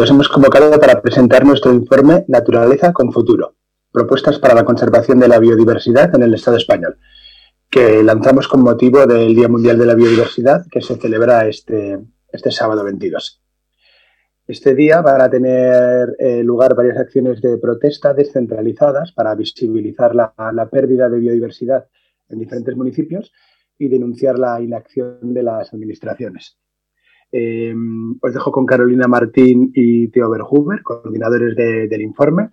os hemos convocado para presentar nuestro informe Naturaleza con Futuro, propuestas para la conservación de la biodiversidad en el Estado español, que lanzamos con motivo del Día Mundial de la Biodiversidad que se celebra este, este sábado 22. Este día van a tener eh, lugar varias acciones de protesta descentralizadas para visibilizar la, pérdida de biodiversidad en diferentes municipios y denunciar la inacción de las administraciones. Eh, os dejo con Carolina Martín y Theo Berhuber, coordinadores del informe.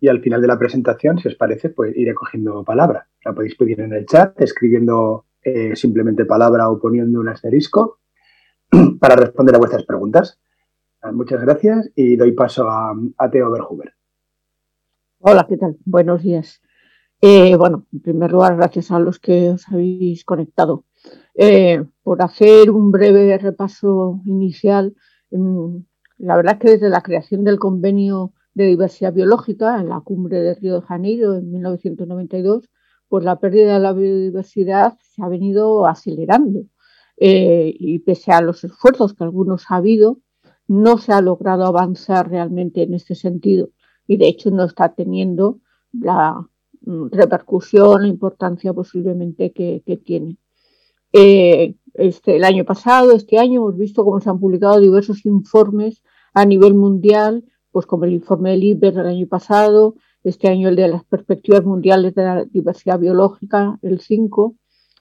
Y al final de la presentación, si os parece, pues iré cogiendo palabra. La podéis pedir en el chat, escribiendo eh, simplemente palabra o poniendo un asterisco para responder a vuestras preguntas. Muchas gracias y doy paso a, a Teo Berhuber. Hola, ¿qué tal? Buenos días. Eh, bueno, en primer lugar, gracias a los que os habéis conectado. Eh, por hacer un breve repaso inicial, mm, la verdad es que desde la creación del convenio de diversidad biológica en la cumbre de Río de Janeiro en 1992, pues la pérdida de la biodiversidad se ha venido acelerando. Eh, y pese a los esfuerzos que algunos ha habido, no se ha logrado avanzar realmente en este sentido y de hecho no está teniendo la mm, repercusión, la importancia posiblemente que, tiene. Eh, este, el año pasado, este año, hemos visto cómo se han publicado diversos informes a nivel mundial, pues como el informe del IBER del año pasado, este año el de las perspectivas mundiales de la diversidad biológica, el 5,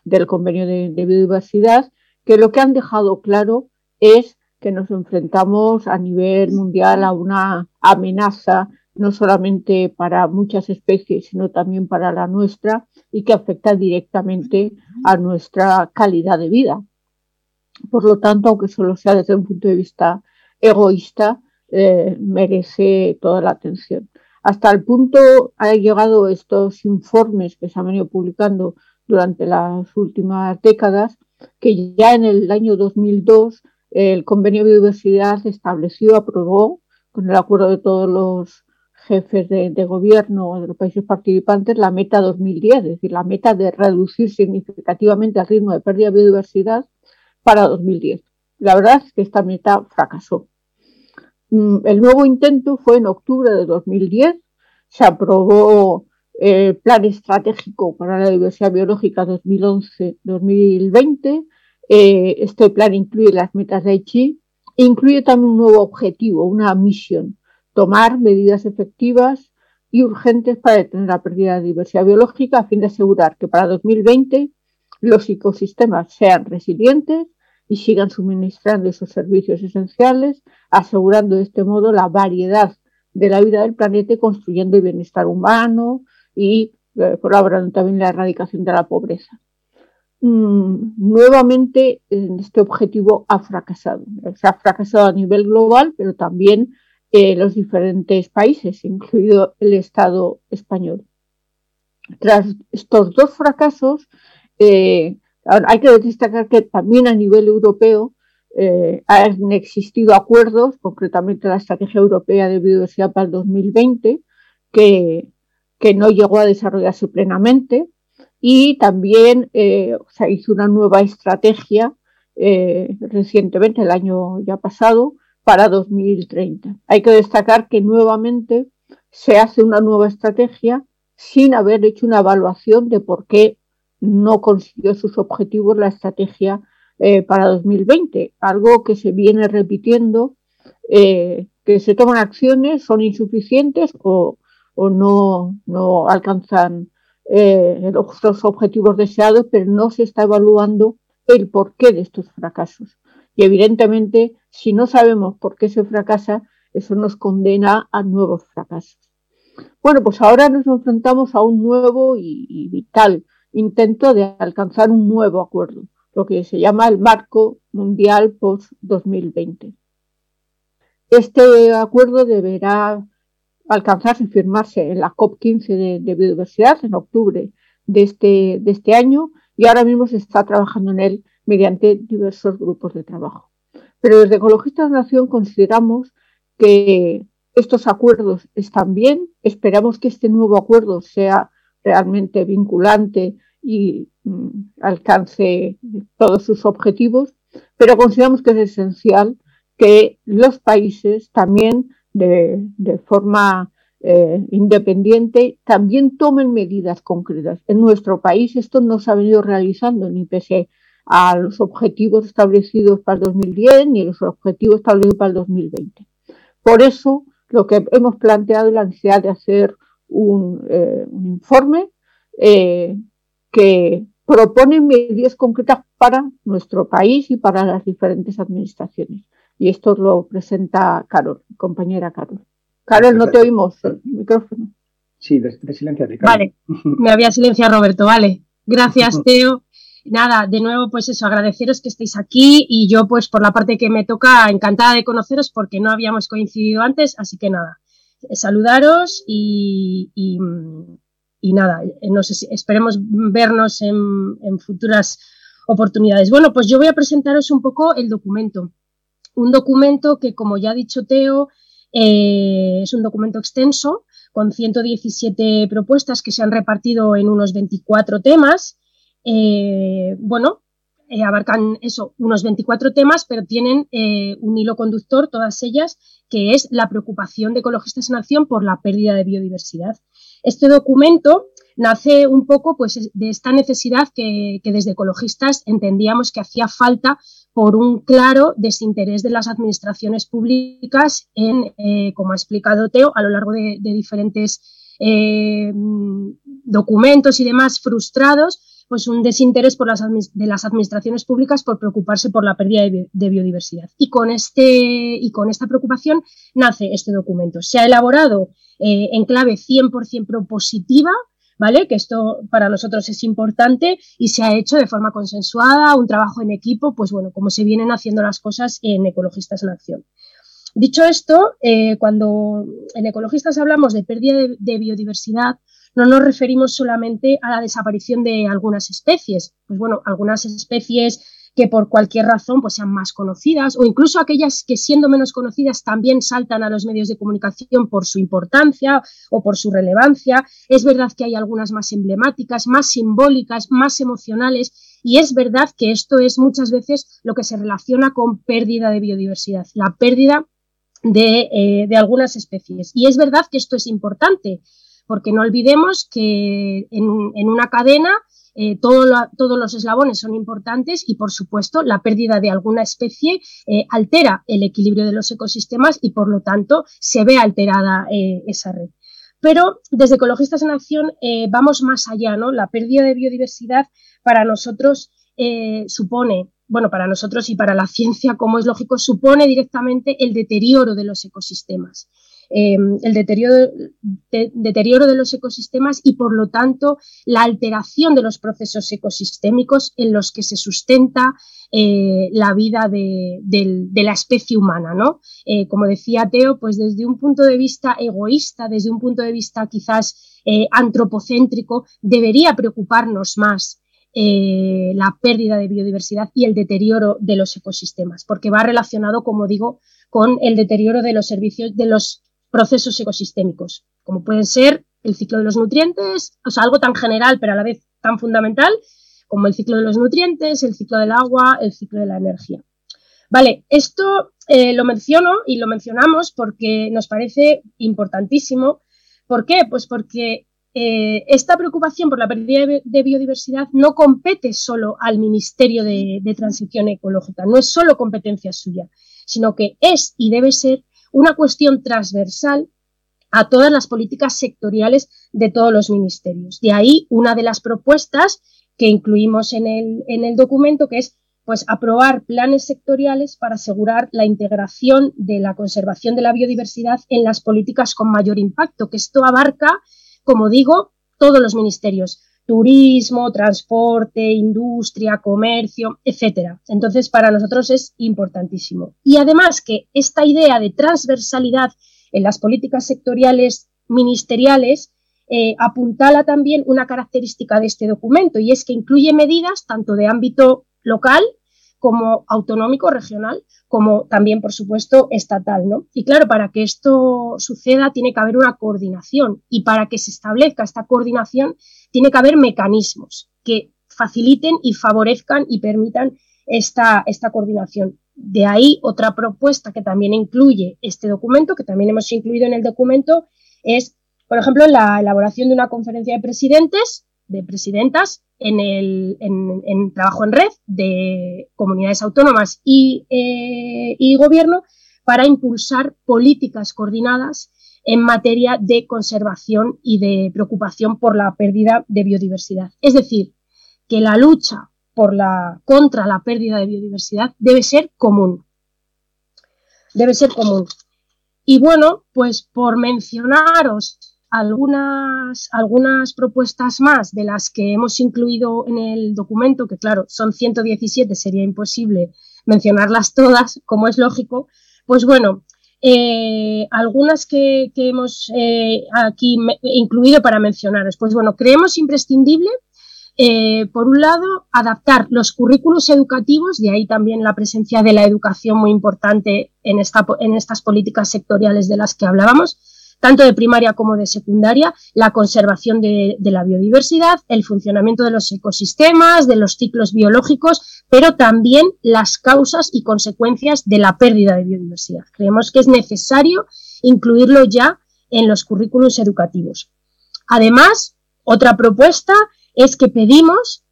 del convenio de biodiversidad, que lo que han dejado claro es que nos enfrentamos a nivel mundial a una amenaza no solamente para muchas especies, sino también para la nuestra y que afecta directamente a nuestra calidad de vida. Por lo tanto, aunque solo sea desde un punto de vista egoísta, eh, merece toda la atención. Hasta el punto han llegado estos informes que se han venido publicando durante las últimas décadas, que ya en el año 2002 el convenio de biodiversidad estableció, aprobó, con el acuerdo de todos los jefes de, gobierno de los países participantes, la meta 2010, es decir, la meta de reducir significativamente el ritmo de pérdida de biodiversidad para 2010. La verdad es que esta meta fracasó. Mm, el nuevo intento fue en octubre de 2010, se aprobó el Plan Estratégico para la Diversidad Biológica 2011-2020, eh, este plan incluye las metas de Aichi, incluye también un nuevo objetivo, una misión, tomar medidas efectivas y urgentes para detener la pérdida de diversidad biológica a fin de asegurar que para 2020 los ecosistemas sean resilientes y sigan suministrando esos servicios esenciales, asegurando de este modo la variedad de la vida del planeta construyendo el bienestar humano y eh, colaborando también en la erradicación de la pobreza. Mm, nuevamente este objetivo ha fracasado. Se ha fracasado a nivel global, pero también los diferentes países, incluido el Estado español. Tras estos dos fracasos, eh, hay que destacar que también a nivel europeo eh, han existido acuerdos, concretamente la Estrategia Europea de Biodiversidad para el 2020, que, que no llegó a desarrollarse plenamente y también eh, se hizo una nueva estrategia recientemente, el año ya pasado, para 2030. Hay que destacar que nuevamente se hace una nueva estrategia sin haber hecho una evaluación de por qué no consiguió sus objetivos la estrategia eh, para 2020, algo que se viene repitiendo, que se toman acciones, son insuficientes o, no alcanzan eh, los objetivos deseados, pero no se está evaluando el porqué de estos fracasos. Y evidentemente, si no sabemos por qué se fracasa, eso nos condena a nuevos fracasos. Bueno, pues ahora nos enfrentamos a un nuevo y, vital intento de alcanzar un nuevo acuerdo, lo que se llama el marco mundial post-2020. Este acuerdo deberá alcanzarse y firmarse en la COP15 de, biodiversidad en octubre de este, de este año y ahora mismo se está trabajando en él mediante diversos grupos de trabajo. Pero desde Ecologistas Nación consideramos que estos acuerdos están bien, esperamos que este nuevo acuerdo sea realmente vinculante y mm, alcance todos sus objetivos, pero consideramos que es esencial que los países también de, forma eh, independiente también tomen medidas concretas. En nuestro país esto no se ha venido realizando ni pese a los objetivos establecidos para el 2010 ni a los objetivos establecidos para el 2020. Por eso, lo que hemos planteado es la necesidad de hacer un, eh, informe eh, que propone medidas concretas para nuestro país y para las diferentes administraciones. Y esto lo presenta Carol, compañera Carol. Carol, no te oímos el micrófono. Sí, de, de Vale, me había silenciado Roberto, vale. Gracias, Teo nada, de nuevo, pues eso, agradeceros que estéis aquí y yo, pues por la parte que me toca, encantada de conoceros porque no habíamos coincidido antes, así que nada, saludaros y, y, nada, esperemos vernos en, futuras oportunidades. Bueno, pues yo voy a presentaros un poco el documento. Un documento que, como ya ha dicho Teo, eh, es un documento extenso con 117 propuestas que se han repartido en unos 24 temas eh, bueno, eh, abarcan eso, unos 24 temas, pero tienen eh, un hilo conductor, todas ellas, que es la preocupación de Ecologistas en Acción por la pérdida de biodiversidad. Este documento nace un poco pues, de esta necesidad que, desde ecologistas entendíamos que hacía falta por un claro desinterés de las administraciones públicas en, como ha explicado Teo, a lo largo de, de diferentes documentos y demás frustrados, pues un desinterés por las de las administraciones públicas por preocuparse por la pérdida de, biodiversidad. Y con, este, y con esta preocupación nace este documento. Se ha elaborado eh, en clave 100% propositiva, ¿vale? Que esto para nosotros es importante y se ha hecho de forma consensuada, un trabajo en equipo, pues bueno, como se vienen haciendo las cosas en Ecologistas en Acción. Dicho esto, eh, cuando en Ecologistas hablamos de pérdida de biodiversidad, no nos referimos solamente a la desaparición de algunas especies. Pues bueno, algunas especies que por cualquier razón pues sean más conocidas o incluso aquellas que siendo menos conocidas también saltan a los medios de comunicación por su importancia o por su relevancia. Es verdad que hay algunas más emblemáticas, más simbólicas, más emocionales y es verdad que esto es muchas veces lo que se relaciona con pérdida de biodiversidad, la pérdida de, eh, de algunas especies. Y es verdad que esto es importante porque no olvidemos que en, una cadena eh, todos los eslabones son importantes y, por supuesto, la pérdida de alguna especie eh, altera el equilibrio de los ecosistemas y, por lo tanto, se ve alterada eh, esa red. Pero desde Ecologistas en Acción vamos más allá, ¿no? La pérdida de biodiversidad para nosotros supone, bueno, para nosotros y para la ciencia, como es lógico, supone directamente el deterioro de los ecosistemas. Em, el deterioro de, los ecosistemas y, por lo tanto, la alteración de los procesos ecosistémicos en los que se sustenta eh, la vida de, la especie humana. ¿no? Eh, como decía Teo, pues desde un punto de vista egoísta, desde un punto de vista quizás eh, antropocéntrico, debería preocuparnos más la pérdida de biodiversidad y el deterioro de los ecosistemas, porque va relacionado, como digo, con el deterioro de los servicios, de los procesos ecosistémicos, como pueden ser el ciclo de los nutrientes, o sea, algo tan general pero a la vez tan fundamental como el ciclo de los nutrientes, el ciclo del agua, el ciclo de la energía. Vale, esto eh, lo menciono y lo mencionamos porque nos parece importantísimo. ¿Por qué? Pues porque eh, esta preocupación por la pérdida de biodiversidad no compete solo al Ministerio de Transición Ecológica, no es solo competencia suya, sino que es y debe ser una cuestión transversal a todas las políticas sectoriales de todos los ministerios. De ahí una de las propuestas que incluimos en el, en el documento, que es pues, aprobar planes sectoriales para asegurar la integración de la conservación de la biodiversidad en las políticas con mayor impacto, que esto abarca, como digo, todos los ministerios, turismo, transporte, industria, comercio, etcétera. Entonces, para nosotros es importantísimo. Y además que esta idea de transversalidad en las políticas sectoriales ministeriales eh, apuntala también una característica de este documento y es que incluye medidas tanto de ámbito local como autonómico, regional, como también, por supuesto, estatal. ¿no? Y claro, para que esto suceda tiene que haber una coordinación y para que se establezca esta coordinación tiene que haber mecanismos que faciliten y favorezcan y permitan esta, esta coordinación. De ahí otra propuesta que también incluye este documento, que también hemos incluido en el documento, es, por ejemplo, la elaboración de una conferencia de presidentes, de presidentas, en, el, en, trabajo en red de comunidades autónomas y, eh, y gobierno para impulsar políticas coordinadas en materia de conservación y de preocupación por la pérdida de biodiversidad. Es decir, que la lucha contra la pérdida de biodiversidad debe ser común. Debe ser común. Y bueno, pues por mencionaros algunas, algunas propuestas más de las que hemos incluido en el documento, que claro, son 117, sería imposible mencionarlas todas, como es lógico, pues bueno, eh, algunas que, hemos eh, aquí incluido para mencionaros. Pues bueno, creemos imprescindible, eh, por un lado, adaptar los currículos educativos, de ahí también la presencia de la educación muy importante en, esta, en estas políticas sectoriales de las que hablábamos, tanto de primaria como de secundaria, la conservación de, la biodiversidad, el funcionamiento de los ecosistemas, de los ciclos biológicos, pero también las causas y consecuencias de la pérdida de biodiversidad. Creemos que es necesario incluirlo ya en los currículos educativos. Además, otra propuesta es que pedimos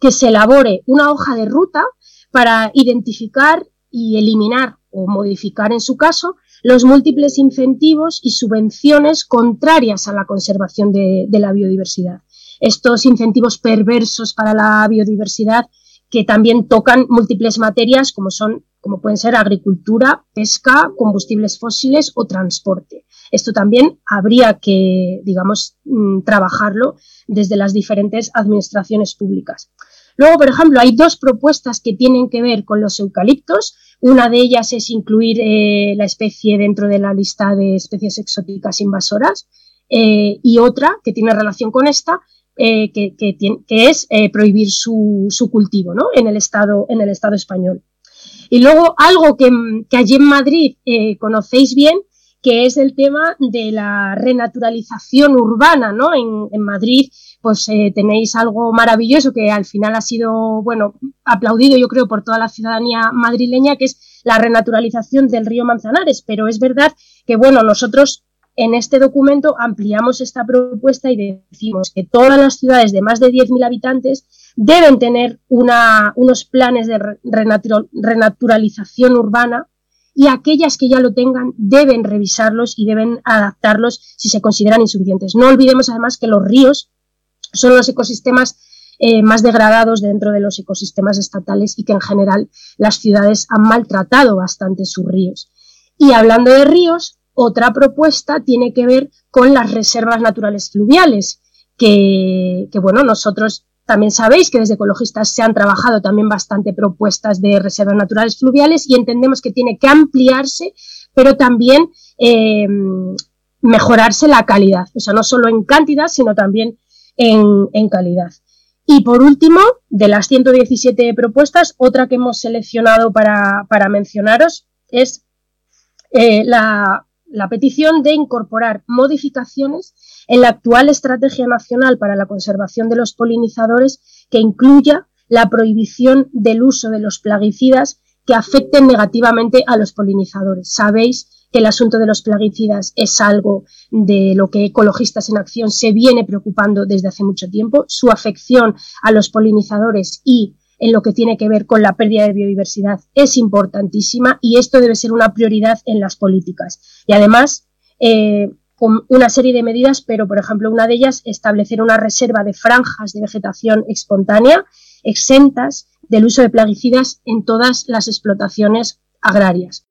que se elabore una hoja de ruta para identificar y eliminar o modificar en su caso los múltiples incentivos y subvenciones contrarias a la conservación de, la biodiversidad. Estos incentivos perversos para la biodiversidad que también tocan múltiples materias como son como pueden ser agricultura, pesca, combustibles fósiles o transporte. Esto también habría que, digamos, mm, trabajarlo desde las diferentes administraciones públicas. Luego, por ejemplo, hay dos propuestas que tienen que ver con los eucaliptos. Una de ellas es incluir eh, la especie dentro de la lista de especies exóticas invasoras eh, y otra que tiene relación con esta, eh, que, es prohibir su, cultivo en, el estado, en el Estado español. Y luego algo que, allí en Madrid conocéis bien, que es el tema de la renaturalización urbana, ¿no? En, en Madrid pues eh, tenéis algo maravilloso que al final ha sido, bueno, aplaudido yo creo por toda la ciudadanía madrileña, que es la renaturalización del río Manzanares. Pero es verdad que, bueno, nosotros en este documento ampliamos esta propuesta y decimos que todas las ciudades de más de 10.000 habitantes deben tener unos planes de renaturalización urbana y aquellas que ya lo tengan deben revisarlos y deben adaptarlos si se consideran insuficientes. No olvidemos además que los ríos son los ecosistemas eh, más degradados dentro de los ecosistemas estatales y que en general las ciudades han maltratado bastante sus ríos. Y hablando de ríos, otra propuesta tiene que ver con las reservas naturales fluviales, que, bueno, nosotros también sabéis que desde ecologistas se han trabajado también bastante propuestas de reservas naturales fluviales y entendemos que tiene que ampliarse, pero también eh, mejorarse la calidad, o sea, no solo en cantidad, sino también en, calidad. Y por último, de las 117 propuestas, otra que hemos seleccionado para, mencionaros es eh, la, la petición de incorporar modificaciones en la actual Estrategia Nacional para la Conservación de los Polinizadores que incluya la prohibición del uso de los plaguicidas que afecten negativamente a los polinizadores. Sabéis que el asunto de los plaguicidas es algo de lo que Ecologistas en Acción se viene preocupando desde hace mucho tiempo. Su afección a los polinizadores y en lo que tiene que ver con la pérdida de biodiversidad es importantísima y esto debe ser una prioridad en las políticas. Y además, eh, con una serie de medidas, pero por ejemplo, una de ellas, establecer una reserva de franjas de vegetación espontánea exentas del uso de plaguicidas en todas las explotaciones agrarias.